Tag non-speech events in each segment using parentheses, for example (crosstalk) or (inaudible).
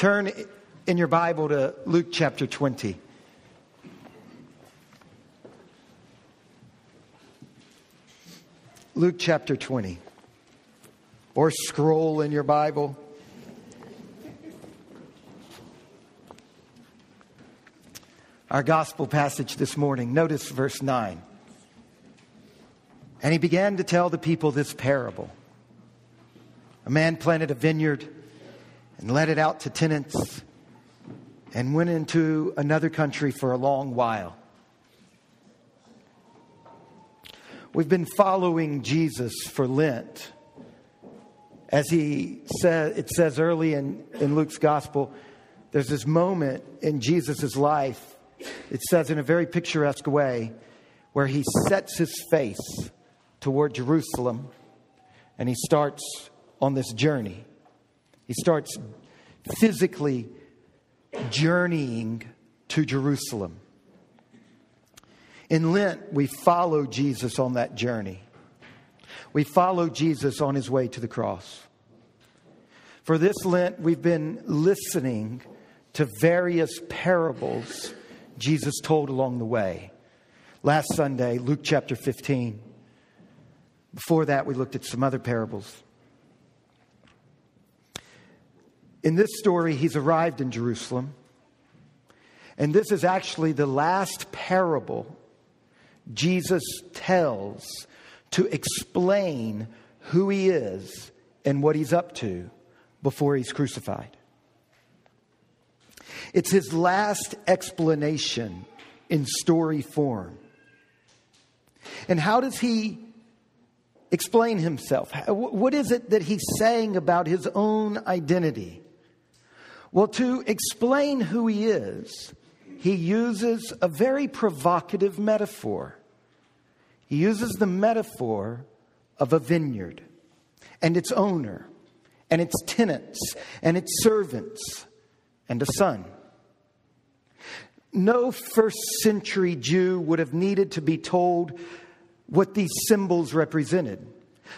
Turn in your Bible to Luke chapter 20. Luke chapter 20. Or scroll in your Bible. Our gospel passage this morning, notice verse 9. And he began to tell the people this parable. A man planted a vineyard and let it out to tenants and went into another country for a long while. We've been following Jesus for Lent. As he said, it says early in, in Luke's gospel, there's this moment in Jesus' life, it says in a very picturesque way, where he sets his face toward Jerusalem and he starts on this journey. He starts physically journeying to Jerusalem. In Lent, we follow Jesus on that journey. We follow Jesus on his way to the cross. For this Lent, we've been listening to various parables Jesus told along the way. Last Sunday, Luke chapter 15. Before that, we looked at some other parables. In this story, he's arrived in Jerusalem. And this is actually the last parable Jesus tells to explain who he is and what he's up to before he's crucified. It's his last explanation in story form. And how does he explain himself? What is it that he's saying about his own identity? Well, to explain who he is, he uses a very provocative metaphor. He uses the metaphor of a vineyard and its owner and its tenants and its servants and a son. No first century Jew would have needed to be told what these symbols represented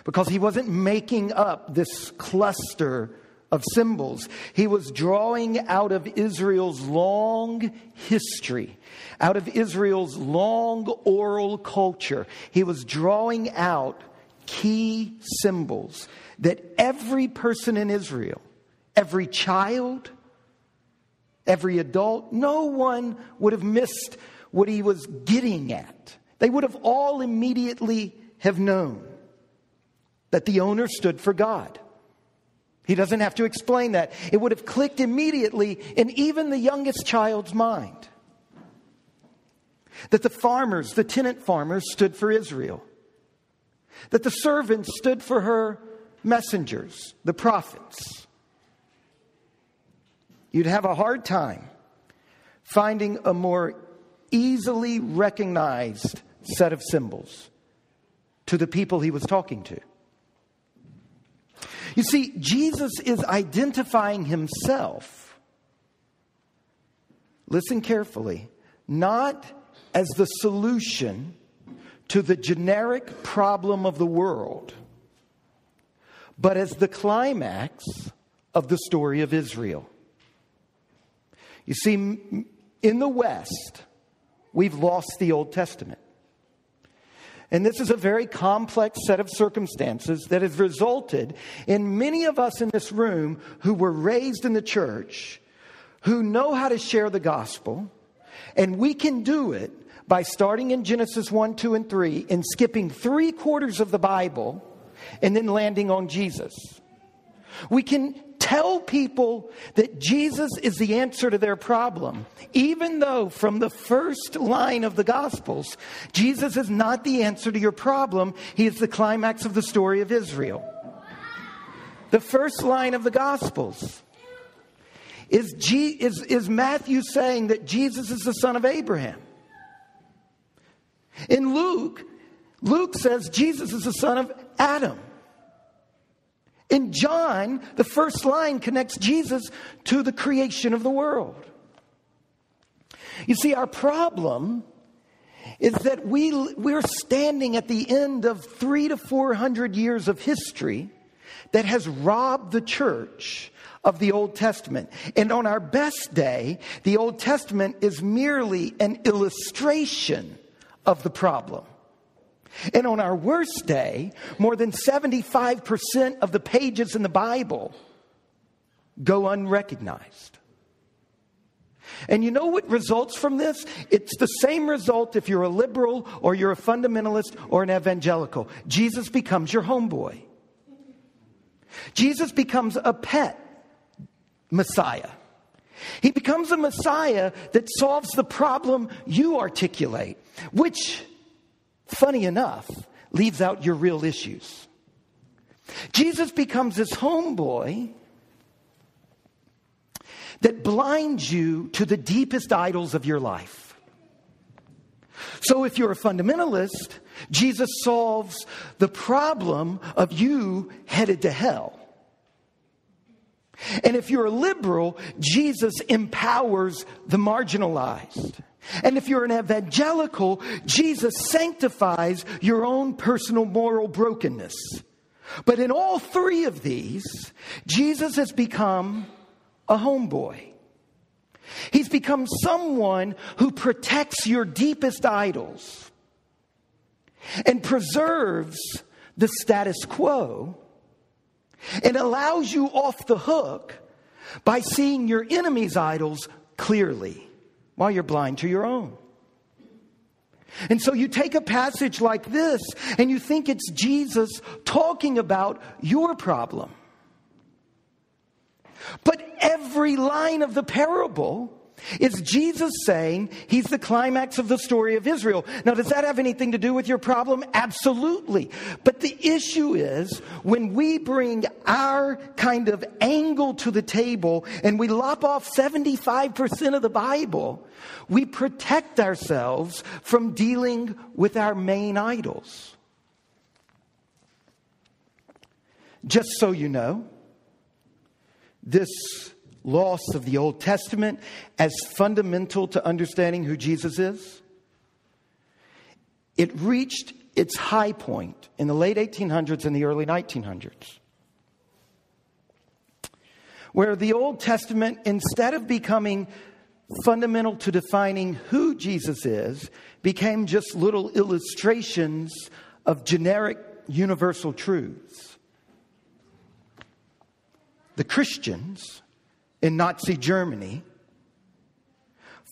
because he wasn't making up this cluster of symbols. He was drawing out of Israel's long history, out of Israel's long oral culture. He was drawing out key symbols that every person in Israel, every child, every adult, no one would have missed what he was getting at. They would have all immediately have known that the owner stood for God. He doesn't have to explain that. It would have clicked immediately in even the youngest child's mind that the farmers, the tenant farmers, stood for Israel, that the servants stood for her messengers, the prophets. You'd have a hard time finding a more easily recognized set of symbols to the people he was talking to. You see, Jesus is identifying himself, listen carefully, not as the solution to the generic problem of the world, but as the climax of the story of Israel. You see, in the West, we've lost the Old Testament. And this is a very complex set of circumstances that has resulted in many of us in this room who were raised in the church, who know how to share the gospel, and we can do it by starting in Genesis 1, 2, and 3 and skipping three quarters of the Bible and then landing on Jesus. We can tell people that Jesus is the answer to their problem, even though from the first line of the Gospels, Jesus is not the answer to your problem, he is the climax of the story of Israel. The first line of the Gospels. Is, G, is, is Matthew saying that Jesus is the son of Abraham? In Luke, Luke says Jesus is the son of Adam. In John, the first line connects Jesus to the creation of the world. You see, our problem is that we, we're standing at the end of three to four hundred years of history that has robbed the church of the Old Testament. And on our best day, the Old Testament is merely an illustration of the problem. And on our worst day, more than 75% of the pages in the Bible go unrecognized. And you know what results from this? It's the same result if you're a liberal or you're a fundamentalist or an evangelical. Jesus becomes your homeboy. Jesus becomes a pet Messiah. He becomes a Messiah that solves the problem you articulate, which, funny enough, leaves out your real issues. Jesus becomes this homeboy that blinds you to the deepest idols of your life. So if you're a fundamentalist, Jesus solves the problem of you headed to hell. And if you're a liberal, Jesus empowers the marginalized. And if you're an evangelical, Jesus sanctifies your own personal moral brokenness. But in all three of these, Jesus has become a homeboy. He's become someone who protects your deepest idols and preserves the status quo and allows you off the hook by seeing your enemy's idols clearly while you're blind to your own. And so you take a passage like this and you think it's Jesus talking about your problem. But every line of the parable is Jesus saying he's the climax of the story of Israel. Now, does that have anything to do with your problem? Absolutely. But the issue is when we bring our kind of angle to the table and we lop off 75% of the Bible, we protect ourselves from dealing with our main idols. Just so you know, this loss of the Old Testament as fundamental to understanding who Jesus is? It reached its high point in the late 1800s and the early 1900s, where the Old Testament, instead of becoming fundamental to defining who Jesus is, became just little illustrations of generic universal truths. The Christians in Nazi Germany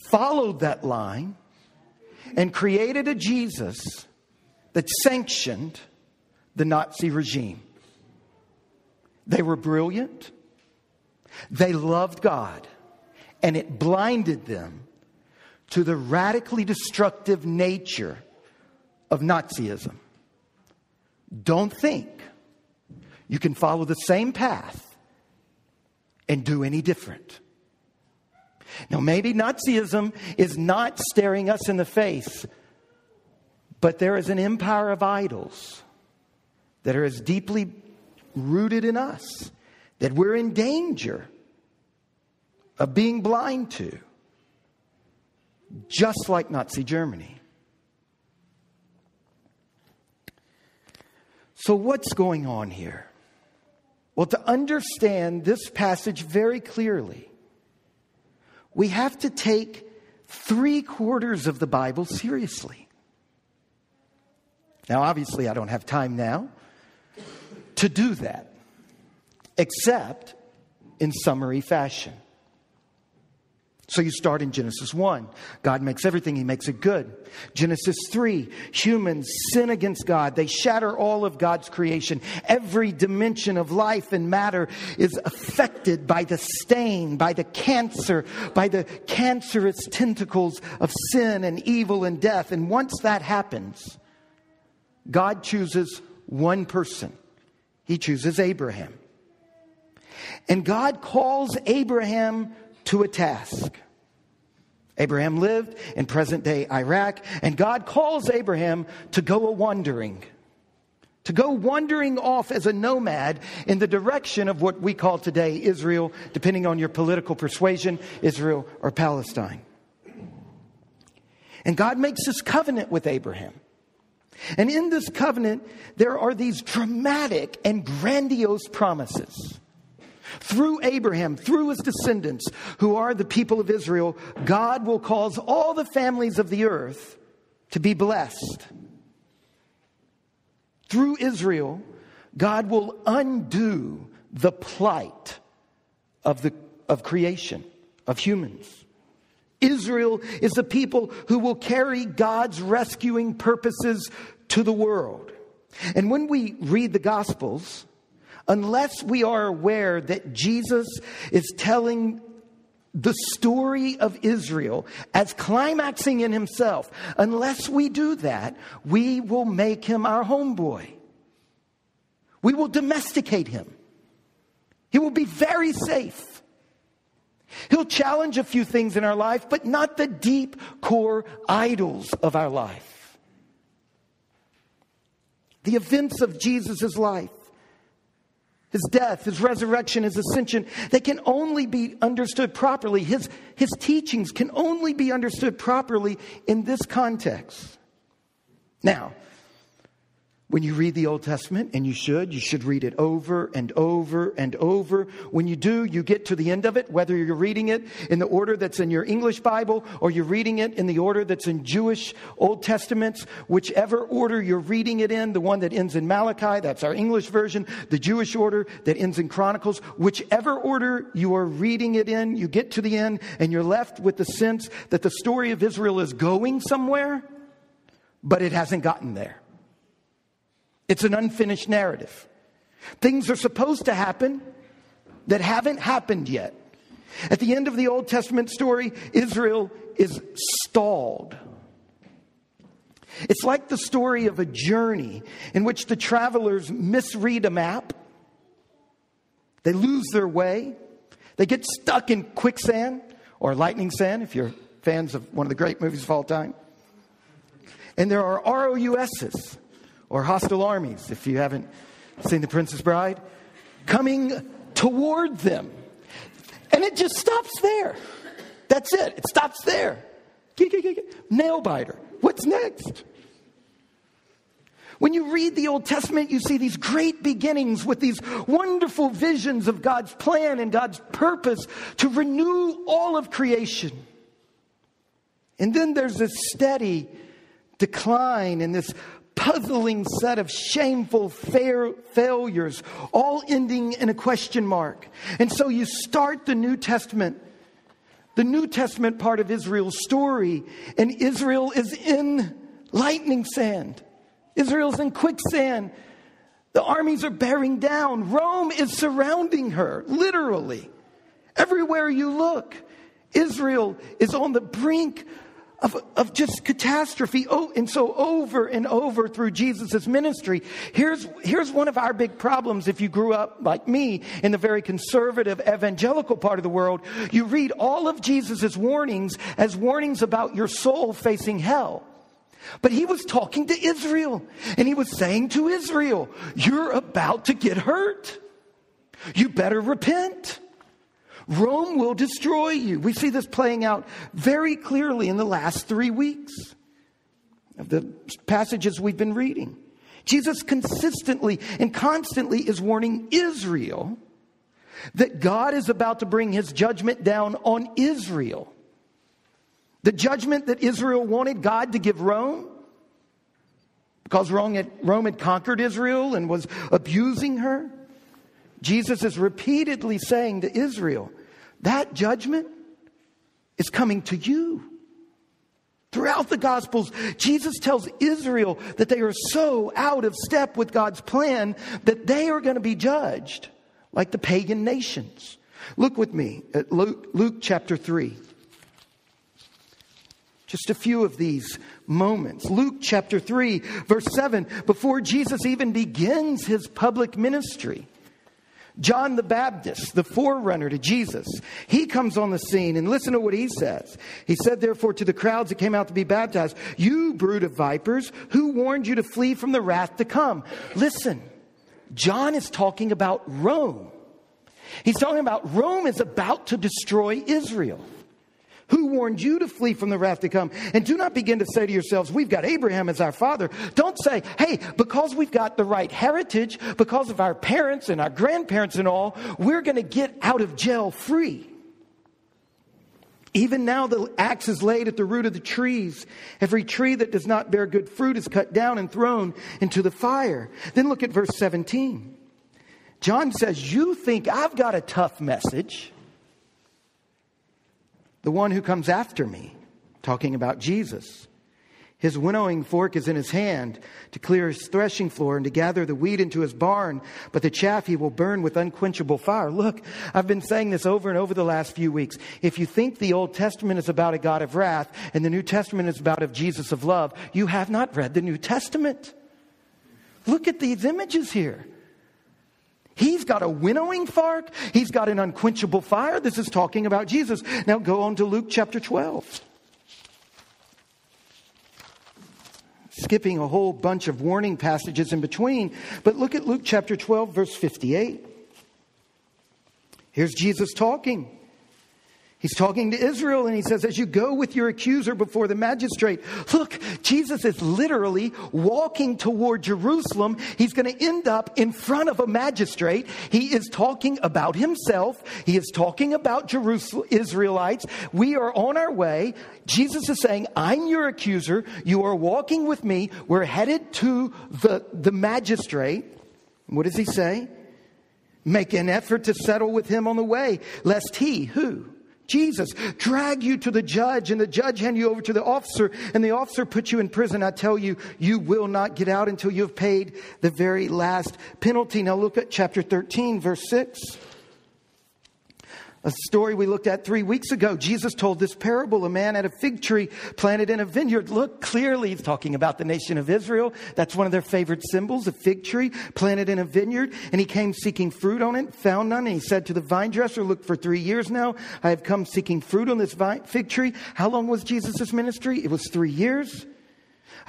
followed that line and created a Jesus that sanctioned the Nazi regime. They were brilliant, they loved God, and it blinded them to the radically destructive nature of Nazism. Don't think you can follow the same path and do any different. Now, maybe Nazism is not staring us in the face, but there is an empire of idols that are as deeply rooted in us that we're in danger of being blind to, just like Nazi Germany. So, what's going on here? Well, to understand this passage very clearly, we have to take three quarters of the Bible seriously. Now, obviously, I don't have time now to do that, except in summary fashion. So you start in Genesis 1. God makes everything, He makes it good. Genesis 3. Humans sin against God. They shatter all of God's creation. Every dimension of life and matter is affected by the stain, by the cancer, by the cancerous tentacles of sin and evil and death. And once that happens, God chooses one person. He chooses Abraham. And God calls Abraham to a task. Abraham lived in present day Iraq, and God calls Abraham to go a wandering, to go wandering off as a nomad in the direction of what we call today Israel, depending on your political persuasion, Israel or Palestine. And God makes this covenant with Abraham. And in this covenant, there are these dramatic and grandiose promises. Through Abraham, through his descendants, who are the people of Israel, God will cause all the families of the earth to be blessed. Through Israel, God will undo the plight of, the, of creation, of humans. Israel is the people who will carry God's rescuing purposes to the world. And when we read the Gospels, unless we are aware that Jesus is telling the story of Israel as climaxing in himself, unless we do that, we will make him our homeboy. We will domesticate him. He will be very safe. He'll challenge a few things in our life, but not the deep core idols of our life. The events of Jesus' life, his death, his resurrection, his ascension, they can only be understood properly. His, his teachings can only be understood properly in this context. Now, when you read the Old Testament, and you should, you should read it over and over and over. When you do, you get to the end of it, whether you're reading it in the order that's in your English Bible or you're reading it in the order that's in Jewish Old Testaments, whichever order you're reading it in, the one that ends in Malachi, that's our English version, the Jewish order that ends in Chronicles, whichever order you are reading it in, you get to the end and you're left with the sense that the story of Israel is going somewhere, but it hasn't gotten there. It's an unfinished narrative. Things are supposed to happen that haven't happened yet. At the end of the Old Testament story, Israel is stalled. It's like the story of a journey in which the travelers misread a map, they lose their way, they get stuck in quicksand or lightning sand, if you're fans of one of the great movies of all time. And there are ROUSs or hostile armies, if you haven't seen The Princess Bride, coming toward them. And it just stops there. That's it. It stops there. Nail biter. What's next? When you read the Old Testament, you see these great beginnings with these wonderful visions of God's plan and God's purpose to renew all of creation. And then there's this steady decline and this puzzling set of shameful fair failures, all ending in a question mark. And so you start the New Testament, the New Testament part of Israel's story, and Israel is in lightning sand. Israel's in quicksand. The armies are bearing down. Rome is surrounding her, literally. Everywhere you look, Israel is on the brink of, of just catastrophe. Oh, and so over and over through Jesus' ministry, here's, here's one of our big problems if you grew up like me in the very conservative evangelical part of the world. You read all of Jesus' warnings as warnings about your soul facing hell. But he was talking to Israel and he was saying to Israel, you're about to get hurt. You better repent. Rome will destroy you. We see this playing out very clearly in the last three weeks of the passages we've been reading. Jesus consistently and constantly is warning Israel that God is about to bring his judgment down on Israel. The judgment that Israel wanted God to give Rome because Rome had, Rome had conquered Israel and was abusing her. Jesus is repeatedly saying to Israel, that judgment is coming to you. Throughout the Gospels, Jesus tells Israel that they are so out of step with God's plan that they are going to be judged like the pagan nations. Look with me at Luke, Luke chapter 3. Just a few of these moments. Luke chapter 3, verse 7, before Jesus even begins his public ministry. John the Baptist, the forerunner to Jesus, he comes on the scene and listen to what he says. He said, therefore, to the crowds that came out to be baptized, You brood of vipers, who warned you to flee from the wrath to come? Listen, John is talking about Rome. He's talking about Rome is about to destroy Israel. Who warned you to flee from the wrath to come? And do not begin to say to yourselves, We've got Abraham as our father. Don't say, Hey, because we've got the right heritage, because of our parents and our grandparents and all, we're going to get out of jail free. Even now, the axe is laid at the root of the trees. Every tree that does not bear good fruit is cut down and thrown into the fire. Then look at verse 17. John says, You think I've got a tough message the one who comes after me, talking about Jesus. His winnowing fork is in his hand to clear his threshing floor and to gather the wheat into his barn, but the chaff he will burn with unquenchable fire. Look, I've been saying this over and over the last few weeks. If you think the Old Testament is about a God of wrath and the New Testament is about a Jesus of love, you have not read the New Testament. Look at these images here. He's got a winnowing fork. He's got an unquenchable fire. This is talking about Jesus. Now go on to Luke chapter 12. Skipping a whole bunch of warning passages in between, but look at Luke chapter 12, verse 58. Here's Jesus talking. He's talking to Israel and he says, As you go with your accuser before the magistrate, look, Jesus is literally walking toward Jerusalem. He's going to end up in front of a magistrate. He is talking about himself. He is talking about Jerusalem, Israelites. We are on our way. Jesus is saying, I'm your accuser. You are walking with me. We're headed to the, the magistrate. What does he say? Make an effort to settle with him on the way, lest he, who? Jesus, drag you to the judge, and the judge hand you over to the officer, and the officer put you in prison. I tell you, you will not get out until you have paid the very last penalty. Now look at chapter 13, verse 6. A story we looked at three weeks ago. Jesus told this parable. A man had a fig tree planted in a vineyard. Look, clearly he's talking about the nation of Israel. That's one of their favorite symbols, a fig tree planted in a vineyard. And he came seeking fruit on it, found none. And he said to the vine dresser, look, for three years now, I have come seeking fruit on this vine, fig tree. How long was Jesus' ministry? It was three years.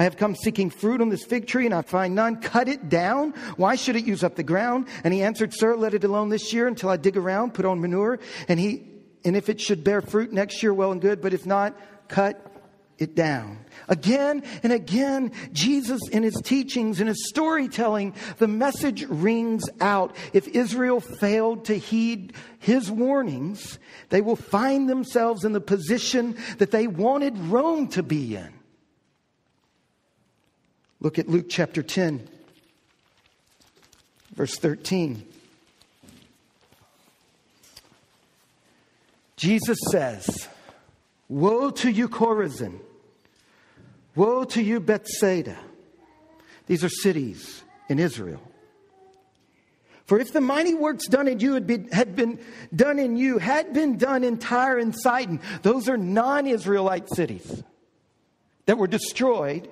I have come seeking fruit on this fig tree and I find none. Cut it down. Why should it use up the ground? And he answered, Sir, let it alone this year until I dig around, put on manure. And he, and if it should bear fruit next year, well and good. But if not, cut it down. Again and again, Jesus in his teachings, in his storytelling, the message rings out. If Israel failed to heed his warnings, they will find themselves in the position that they wanted Rome to be in. Look at Luke chapter 10, verse 13. Jesus says, Woe to you, Chorazin! Woe to you, Bethsaida! These are cities in Israel. For if the mighty works done in you had been, had been done in you, had been done in Tyre and Sidon, those are non Israelite cities that were destroyed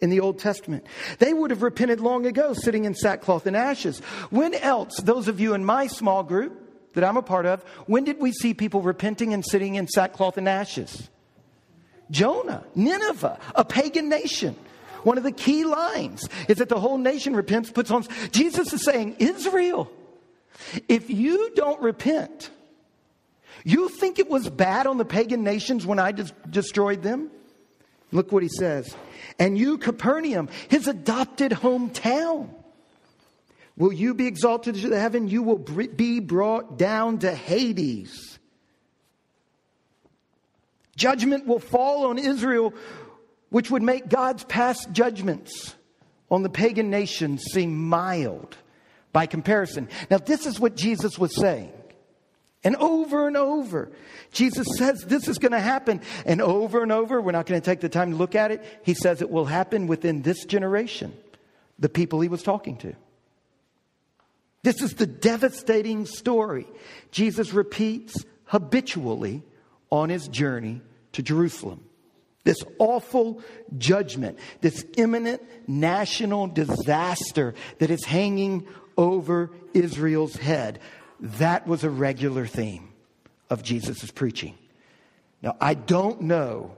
in the Old Testament. They would have repented long ago, sitting in sackcloth and ashes. When else, those of you in my small group that I'm a part of, when did we see people repenting and sitting in sackcloth and ashes? Jonah, Nineveh, a pagan nation. One of the key lines is that the whole nation repents, puts on. Jesus is saying, Israel, if you don't repent, you think it was bad on the pagan nations when I des- destroyed them? Look what he says. And you, Capernaum, his adopted hometown. Will you be exalted to heaven? You will be brought down to Hades. Judgment will fall on Israel, which would make God's past judgments on the pagan nations seem mild by comparison. Now, this is what Jesus was saying. And over and over, Jesus says this is going to happen. And over and over, we're not going to take the time to look at it. He says it will happen within this generation, the people he was talking to. This is the devastating story Jesus repeats habitually on his journey to Jerusalem. This awful judgment, this imminent national disaster that is hanging over Israel's head. That was a regular theme of Jesus' preaching. Now, I don't know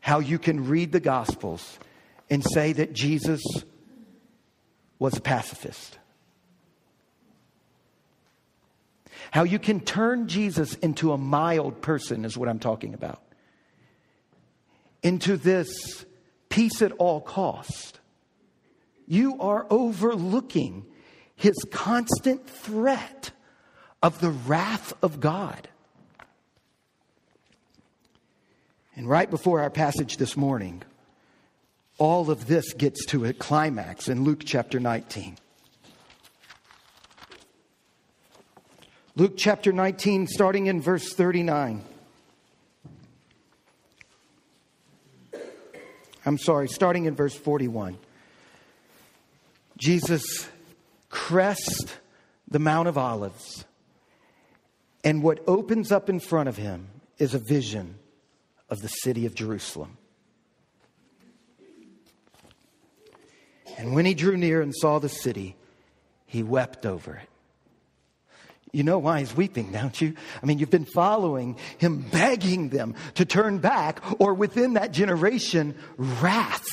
how you can read the Gospels and say that Jesus was a pacifist. How you can turn Jesus into a mild person is what I'm talking about. Into this peace at all cost. You are overlooking his constant threat of the wrath of God. And right before our passage this morning, all of this gets to a climax in Luke chapter 19. Luke chapter 19, starting in verse 39. I'm sorry, starting in verse 41. Jesus crests the Mount of Olives, and what opens up in front of him is a vision of the city of Jerusalem. And when he drew near and saw the city, he wept over it. You know why he's weeping, don't you? I mean, you've been following him begging them to turn back, or within that generation, wrath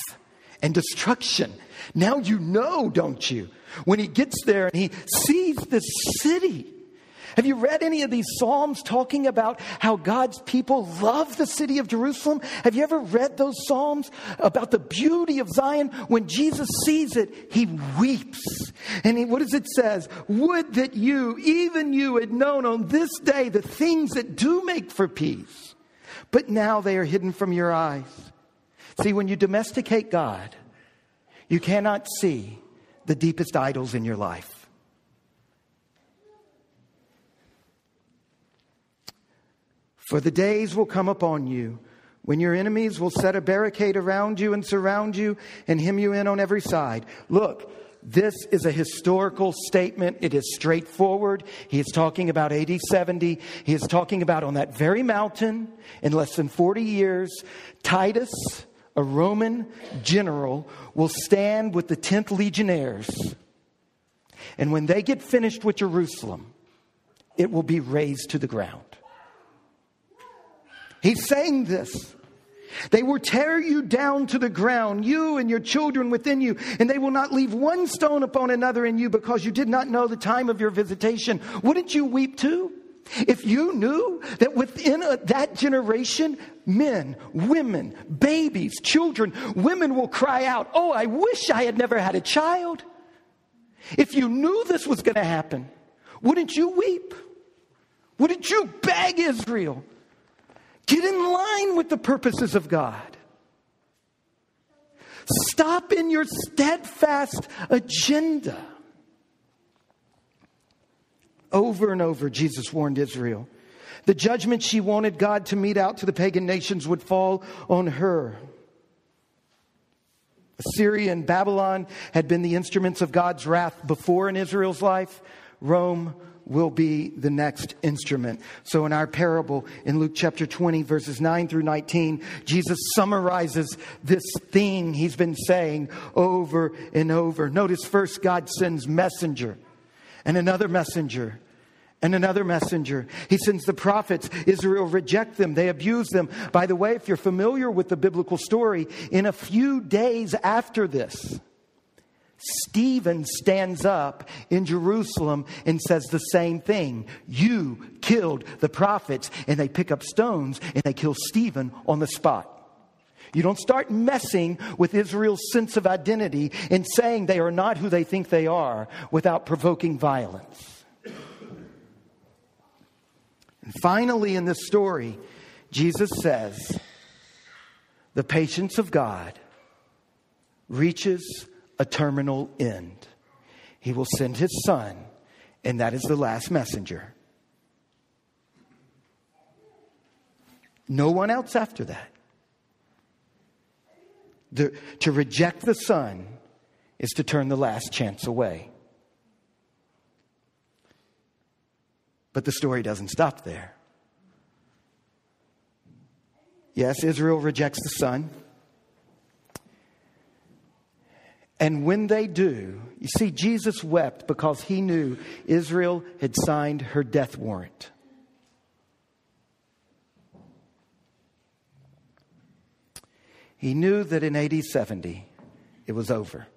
and destruction. Now you know, don't you? When he gets there and he sees this city have you read any of these Psalms talking about how God's people love the city of Jerusalem? Have you ever read those Psalms about the beauty of Zion? When Jesus sees it, he weeps. And he, what does it says? Would that you, even you, had known on this day the things that do make for peace, but now they are hidden from your eyes. See, when you domesticate God, you cannot see the deepest idols in your life. For the days will come upon you when your enemies will set a barricade around you and surround you and hem you in on every side. Look, this is a historical statement. It is straightforward. He is talking about AD 70. He is talking about on that very mountain in less than 40 years, Titus, a Roman general, will stand with the 10th legionnaires. And when they get finished with Jerusalem, it will be razed to the ground. He's saying this. They will tear you down to the ground, you and your children within you, and they will not leave one stone upon another in you because you did not know the time of your visitation. Wouldn't you weep too? If you knew that within a, that generation, men, women, babies, children, women will cry out, Oh, I wish I had never had a child. If you knew this was going to happen, wouldn't you weep? Wouldn't you beg Israel? Get in line with the purposes of God. Stop in your steadfast agenda. Over and over, Jesus warned Israel. The judgment she wanted God to mete out to the pagan nations would fall on her. Assyria and Babylon had been the instruments of God's wrath before in Israel's life. Rome will be the next instrument. So, in our parable in Luke chapter 20, verses 9 through 19, Jesus summarizes this thing he's been saying over and over. Notice first, God sends messenger and another messenger and another messenger. He sends the prophets. Israel reject them. They abuse them. By the way, if you're familiar with the biblical story, in a few days after this, Stephen stands up in Jerusalem and says the same thing. You killed the prophets, and they pick up stones and they kill Stephen on the spot. You don't start messing with Israel's sense of identity and saying they are not who they think they are without provoking violence. And finally, in this story, Jesus says, The patience of God reaches a terminal end. He will send his son, and that is the last messenger. No one else after that. The, to reject the son is to turn the last chance away. But the story doesn't stop there. Yes, Israel rejects the son. And when they do, you see, Jesus wept because he knew Israel had signed her death warrant. He knew that in AD 70, it was over.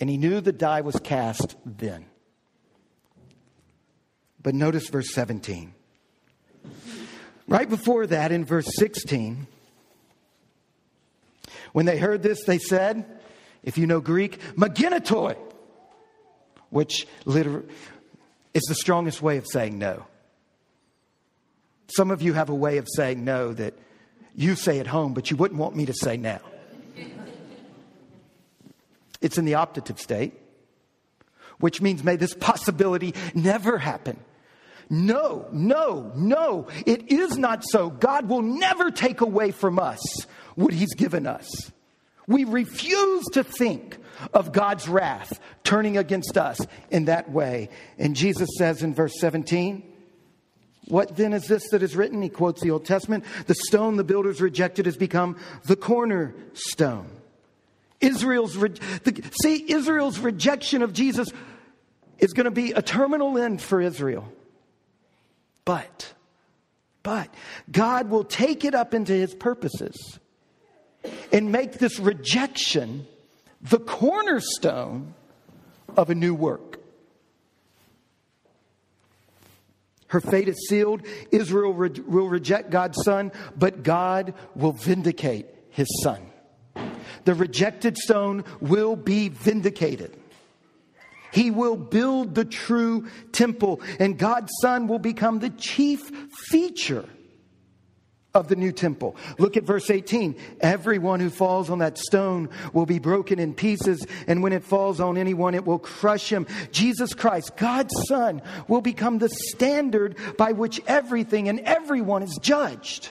And he knew the die was cast then. But notice verse 17. Right before that, in verse 16, when they heard this, they said, if you know Greek, maginatoi, which literally is the strongest way of saying no. Some of you have a way of saying no that you say at home, but you wouldn't want me to say now. It's in the optative state, which means may this possibility never happen. No, no, no, it is not so. God will never take away from us what He's given us. We refuse to think of God's wrath turning against us in that way. And Jesus says in verse 17, what then is this that is written? He quotes the Old Testament. The stone the builders rejected has become the cornerstone. Israel's re- the, see Israel's rejection of Jesus is going to be a terminal end for Israel. But but God will take it up into his purposes and make this rejection the cornerstone of a new work. Her fate is sealed. Israel re- will reject God's son, but God will vindicate his son. The rejected stone will be vindicated. He will build the true temple, and God's Son will become the chief feature of the new temple. Look at verse 18. Everyone who falls on that stone will be broken in pieces, and when it falls on anyone, it will crush him. Jesus Christ, God's Son, will become the standard by which everything and everyone is judged.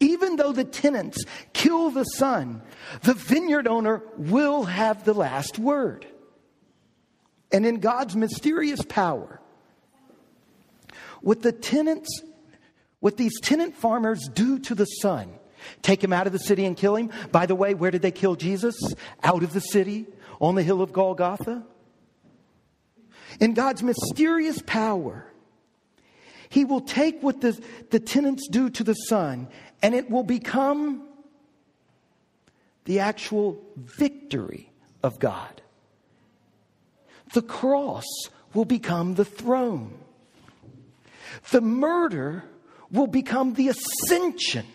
Even though the tenants kill the son, the vineyard owner will have the last word. And in God's mysterious power, what the tenants, what these tenant farmers do to the son, take him out of the city and kill him. By the way, where did they kill Jesus? Out of the city, on the hill of Golgotha. In God's mysterious power, he will take what the, the tenants do to the son and it will become the actual victory of God. The cross will become the throne. The murder will become the ascension.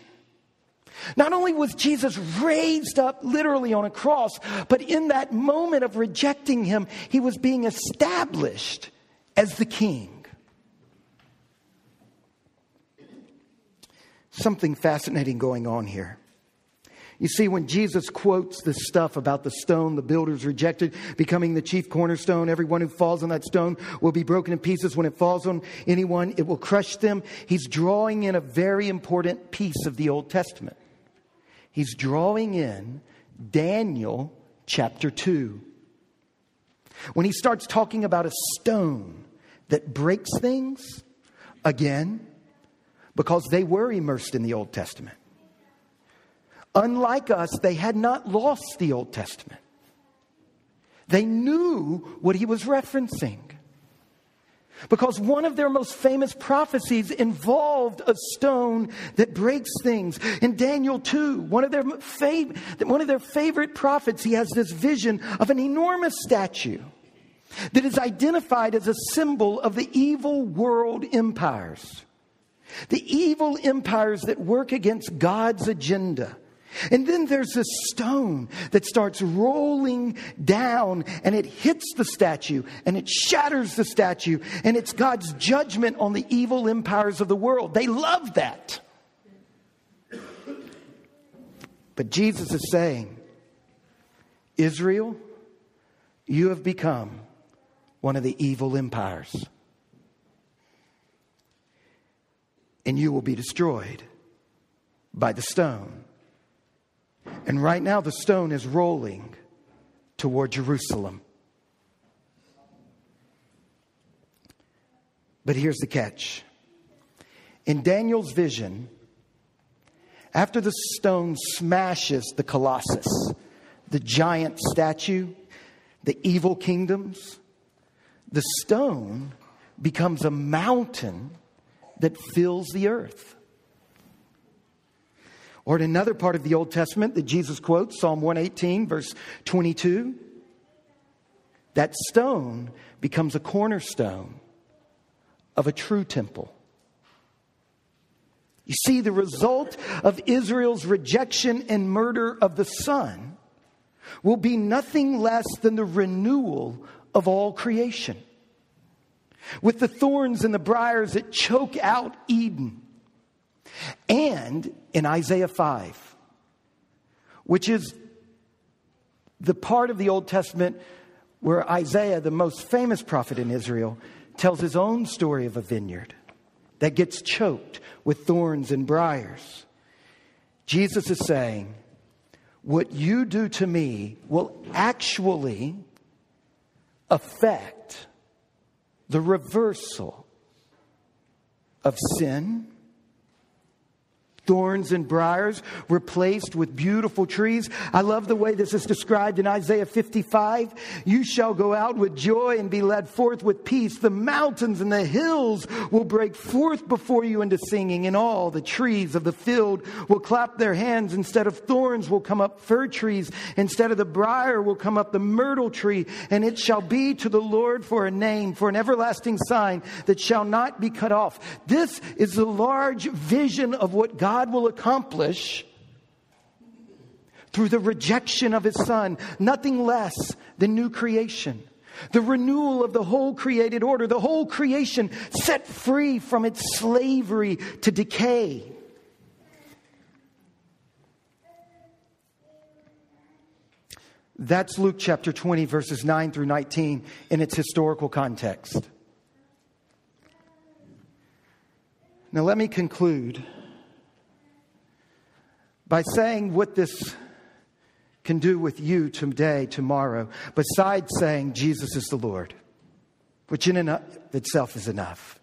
Not only was Jesus raised up literally on a cross, but in that moment of rejecting him, he was being established as the king. something fascinating going on here. You see, when Jesus quotes this stuff about the stone the builders rejected becoming the chief cornerstone, everyone who falls on that stone will be broken in pieces. When it falls on anyone, it will crush them. He's drawing in a very important piece of the Old Testament. He's drawing in Daniel chapter 2. When he starts talking about a stone that breaks things, again, because they were immersed in the Old Testament. Unlike us, they had not lost the Old Testament. They knew what he was referencing. Because one of their most famous prophecies involved a stone that breaks things. In Daniel 2, one of their, fav- one of their favorite prophets, he has this vision of an enormous statue that is identified as a symbol of the evil world empires the evil empires that work against God's agenda. And then there's this stone that starts rolling down and it hits the statue and it shatters the statue and it's God's judgment on the evil empires of the world. They love that. But Jesus is saying, Israel, you have become one of the evil empires. and you will be destroyed by the stone. And right now, the stone is rolling toward Jerusalem. But here's the catch in Daniel's vision, after the stone smashes the Colossus, the giant statue, the evil kingdoms, the stone becomes a mountain that fills the earth. Or in another part of the Old Testament that Jesus quotes, Psalm 118, verse 22, that stone becomes a cornerstone of a true temple. You see, the result of Israel's rejection and murder of the Son will be nothing less than the renewal of all creation. With the thorns and the briars that choke out Eden. And in Isaiah 5, which is the part of the Old Testament where Isaiah, the most famous prophet in Israel, tells his own story of a vineyard that gets choked with thorns and briars. Jesus is saying, What you do to me will actually affect the reversal of sin thorns and briars replaced with beautiful trees. I love the way this is described in Isaiah 55. You shall go out with joy and be led forth with peace. The mountains and the hills will break forth before you into singing, and all the trees of the field will clap their hands. Instead of thorns will come up fir trees. Instead of the briar will come up the myrtle tree. And it shall be to the Lord for a name, for an everlasting sign that shall not be cut off. This is the large vision of what God God will accomplish through the rejection of his son, nothing less than new creation. The renewal of the whole created order, the whole creation set free from its slavery to decay. That's Luke chapter 20, verses 9 through 19 in its historical context. Now, let me conclude by saying what this can do with you today, tomorrow, besides saying Jesus is the Lord, which in and of itself is enough.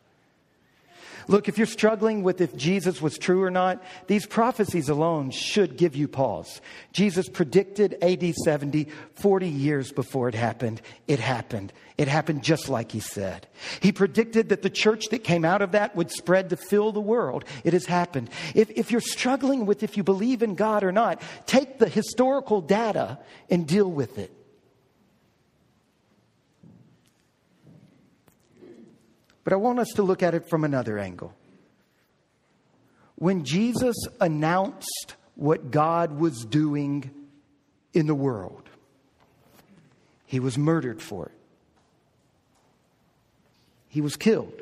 Look, if you're struggling with if Jesus was true or not, these prophecies alone should give you pause. Jesus predicted AD 70 40 years before it happened. It happened. It happened just like he said. He predicted that the church that came out of that would spread to fill the world. It has happened. If, if you're struggling with if you believe in God or not, take the historical data and deal with it. But I want us to look at it from another angle. When Jesus announced what God was doing in the world, he was murdered for it. He was killed.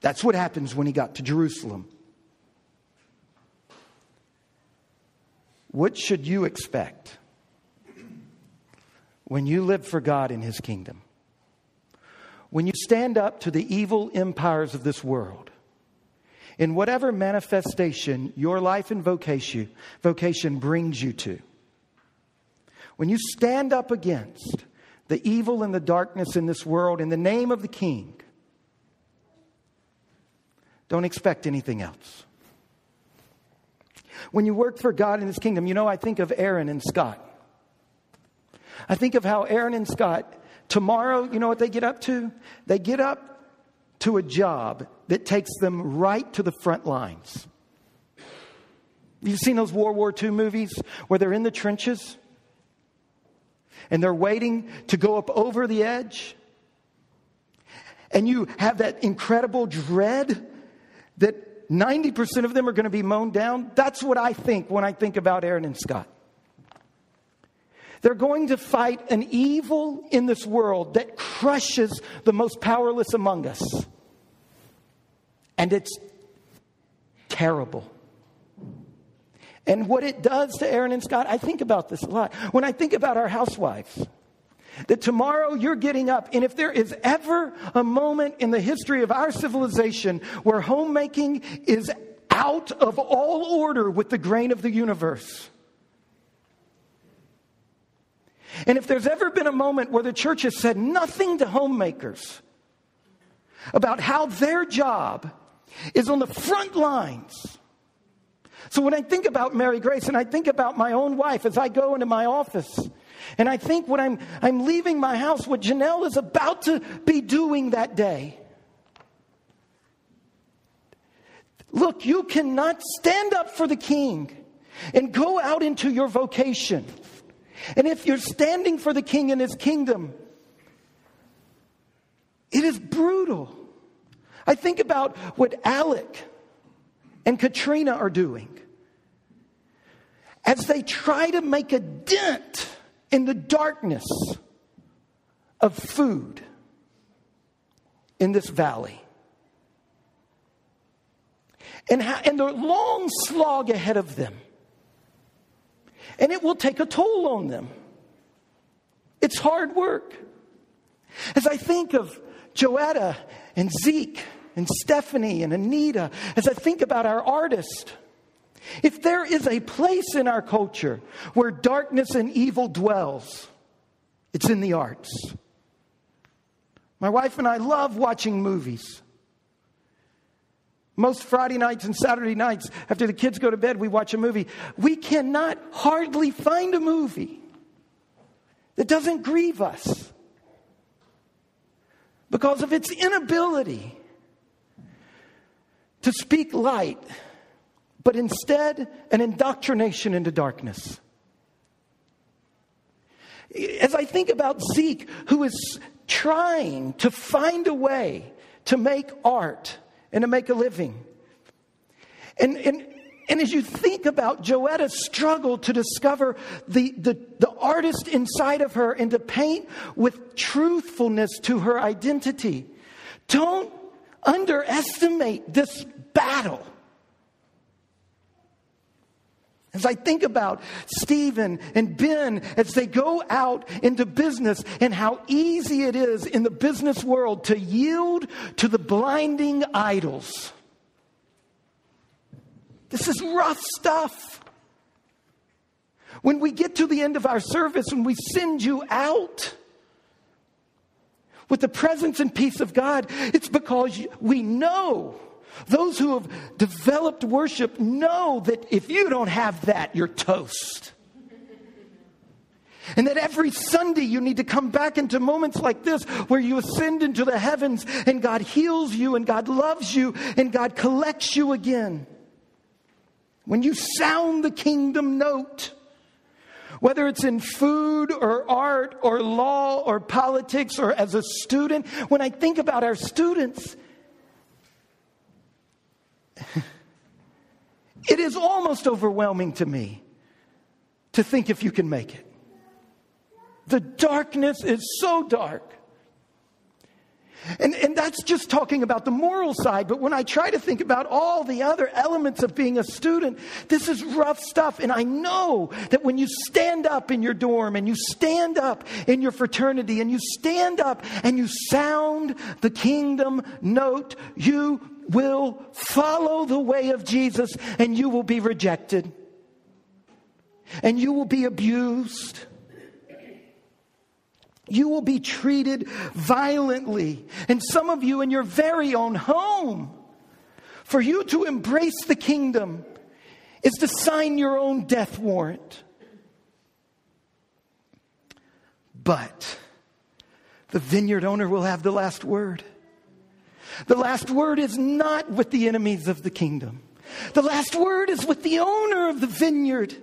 That's what happens when he got to Jerusalem. What should you expect when you live for God in his kingdom? When you stand up to the evil empires of this world, in whatever manifestation your life and vocation, vocation brings you to, when you stand up against the evil and the darkness in this world in the name of the King, don't expect anything else. When you work for God in His kingdom, you know, I think of Aaron and Scott. I think of how Aaron and Scott Tomorrow, you know what they get up to? They get up to a job that takes them right to the front lines. You've seen those World War II movies where they're in the trenches and they're waiting to go up over the edge? And you have that incredible dread that 90% of them are going to be mown down. That's what I think when I think about Aaron and Scott. They're going to fight an evil in this world that crushes the most powerless among us. And it's terrible. And what it does to Aaron and Scott, I think about this a lot. When I think about our housewives, that tomorrow you're getting up, and if there is ever a moment in the history of our civilization where homemaking is out of all order with the grain of the universe, and if there's ever been a moment where the church has said nothing to homemakers about how their job is on the front lines. So when I think about Mary Grace and I think about my own wife as I go into my office, and I think when I'm, I'm leaving my house, what Janelle is about to be doing that day. Look, you cannot stand up for the king and go out into your vocation and if you're standing for the king and his kingdom, it is brutal. I think about what Alec and Katrina are doing as they try to make a dent in the darkness of food in this valley. And, how, and the long slog ahead of them. And it will take a toll on them. It's hard work. As I think of Joetta and Zeke and Stephanie and Anita, as I think about our artist, if there is a place in our culture where darkness and evil dwells, it's in the arts. My wife and I love watching movies. Most Friday nights and Saturday nights, after the kids go to bed, we watch a movie. We cannot hardly find a movie that doesn't grieve us because of its inability to speak light, but instead an indoctrination into darkness. As I think about Zeke, who is trying to find a way to make art and to make a living. And, and, and as you think about Joetta's struggle to discover the, the, the artist inside of her and to paint with truthfulness to her identity, don't underestimate this battle. As I think about Stephen and Ben as they go out into business and how easy it is in the business world to yield to the blinding idols. This is rough stuff. When we get to the end of our service and we send you out with the presence and peace of God, it's because we know those who have developed worship know that if you don't have that, you're toast. And that every Sunday you need to come back into moments like this where you ascend into the heavens and God heals you and God loves you and God collects you again. When you sound the kingdom note, whether it's in food or art or law or politics or as a student, when I think about our students, (laughs) it is almost overwhelming to me to think if you can make it. The darkness is so dark. And, and that's just talking about the moral side. But when I try to think about all the other elements of being a student, this is rough stuff. And I know that when you stand up in your dorm and you stand up in your fraternity and you stand up and you sound the kingdom note, you will follow the way of Jesus and you will be rejected. And you will be abused. You will be treated violently. And some of you in your very own home. For you to embrace the kingdom is to sign your own death warrant. But the vineyard owner will have the last word. The last word is not with the enemies of the kingdom. The last word is with the owner of the vineyard.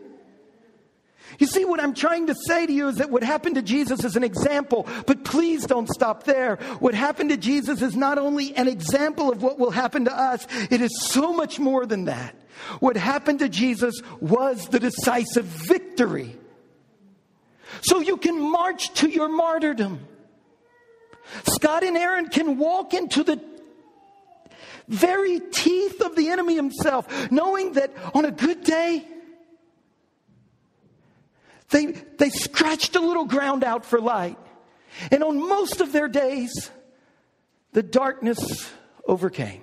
You see, what I'm trying to say to you is that what happened to Jesus is an example, but please don't stop there. What happened to Jesus is not only an example of what will happen to us, it is so much more than that. What happened to Jesus was the decisive victory. So you can march to your martyrdom. Scott and Aaron can walk into the very teeth of the enemy himself, knowing that on a good day, they, they scratched a little ground out for light. And on most of their days, the darkness overcame.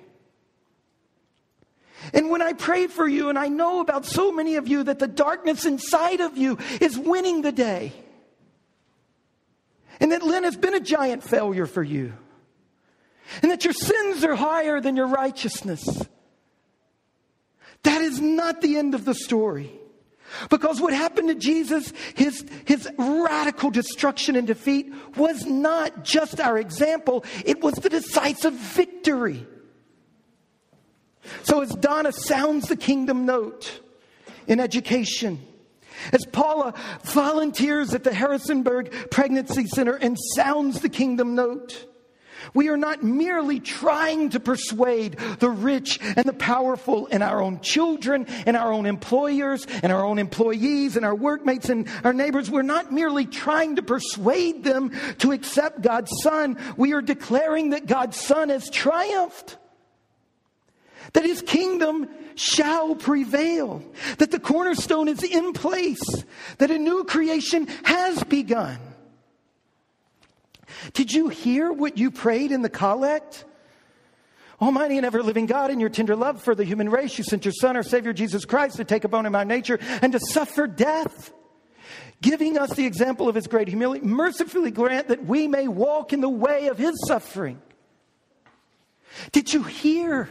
And when I pray for you, and I know about so many of you that the darkness inside of you is winning the day, and that Lent has been a giant failure for you and that your sins are higher than your righteousness. That is not the end of the story. Because what happened to Jesus, his, his radical destruction and defeat, was not just our example, it was the decisive victory. So, as Donna sounds the kingdom note in education, as Paula volunteers at the Harrisonburg Pregnancy Center and sounds the kingdom note, We are not merely trying to persuade the rich and the powerful and our own children and our own employers and our own employees and our workmates and our neighbors. We're not merely trying to persuade them to accept God's Son. We are declaring that God's Son has triumphed. That his kingdom shall prevail. That the cornerstone is in place. That a new creation has begun. Did you hear what you prayed in the collect? Almighty and ever living God, in your tender love for the human race, you sent your Son, our Savior Jesus Christ, to take upon him our nature and to suffer death, giving us the example of his great humility. Mercifully grant that we may walk in the way of his suffering. Did you hear?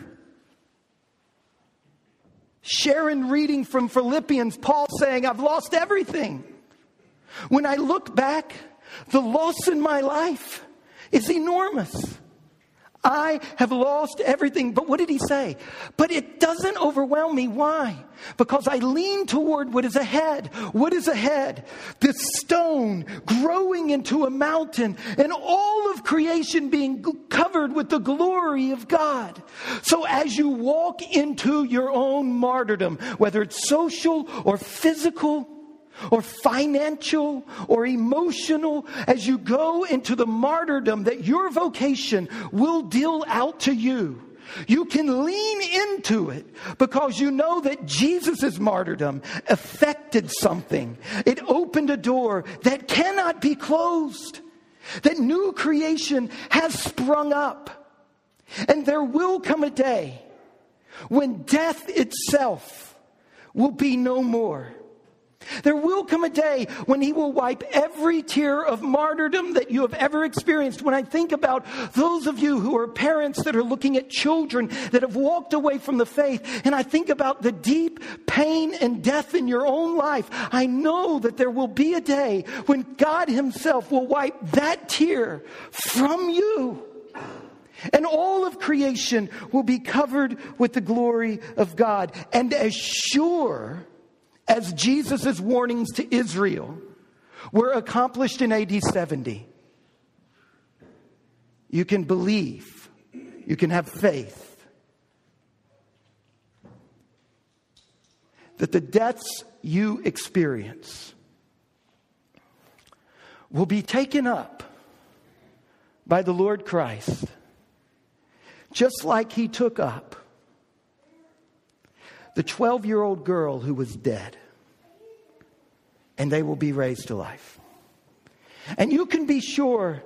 Sharon reading from Philippians, Paul saying, I've lost everything. When I look back, the loss in my life is enormous. I have lost everything. But what did he say? But it doesn't overwhelm me. Why? Because I lean toward what is ahead. What is ahead? This stone growing into a mountain and all of creation being covered with the glory of God. So as you walk into your own martyrdom, whether it's social or physical, or financial or emotional as you go into the martyrdom that your vocation will deal out to you. You can lean into it because you know that Jesus' martyrdom affected something. It opened a door that cannot be closed, that new creation has sprung up. And there will come a day when death itself will be no more there will come a day when he will wipe every tear of martyrdom that you have ever experienced. When I think about those of you who are parents that are looking at children that have walked away from the faith, and I think about the deep pain and death in your own life, I know that there will be a day when God himself will wipe that tear from you. And all of creation will be covered with the glory of God. And as sure as Jesus' warnings to Israel were accomplished in AD 70. You can believe, you can have faith that the deaths you experience will be taken up by the Lord Christ, just like He took up the 12 year old girl who was dead, and they will be raised to life. And you can be sure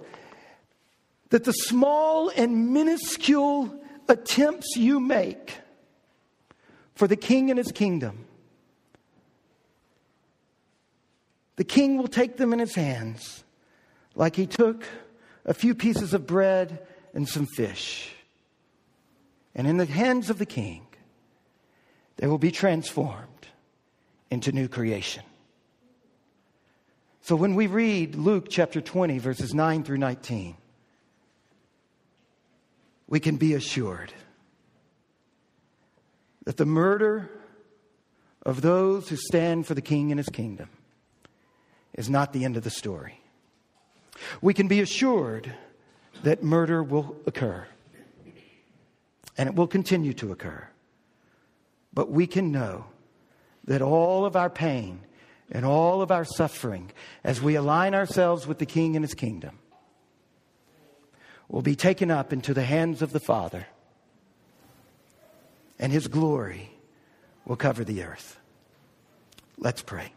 that the small and minuscule attempts you make for the king and his kingdom, the king will take them in his hands like he took a few pieces of bread and some fish. And in the hands of the king, they will be transformed into new creation. So when we read Luke chapter 20, verses 9 through 19, we can be assured that the murder of those who stand for the king and his kingdom is not the end of the story. We can be assured that murder will occur, and it will continue to occur. But we can know that all of our pain and all of our suffering, as we align ourselves with the King and his kingdom, will be taken up into the hands of the Father, and his glory will cover the earth. Let's pray.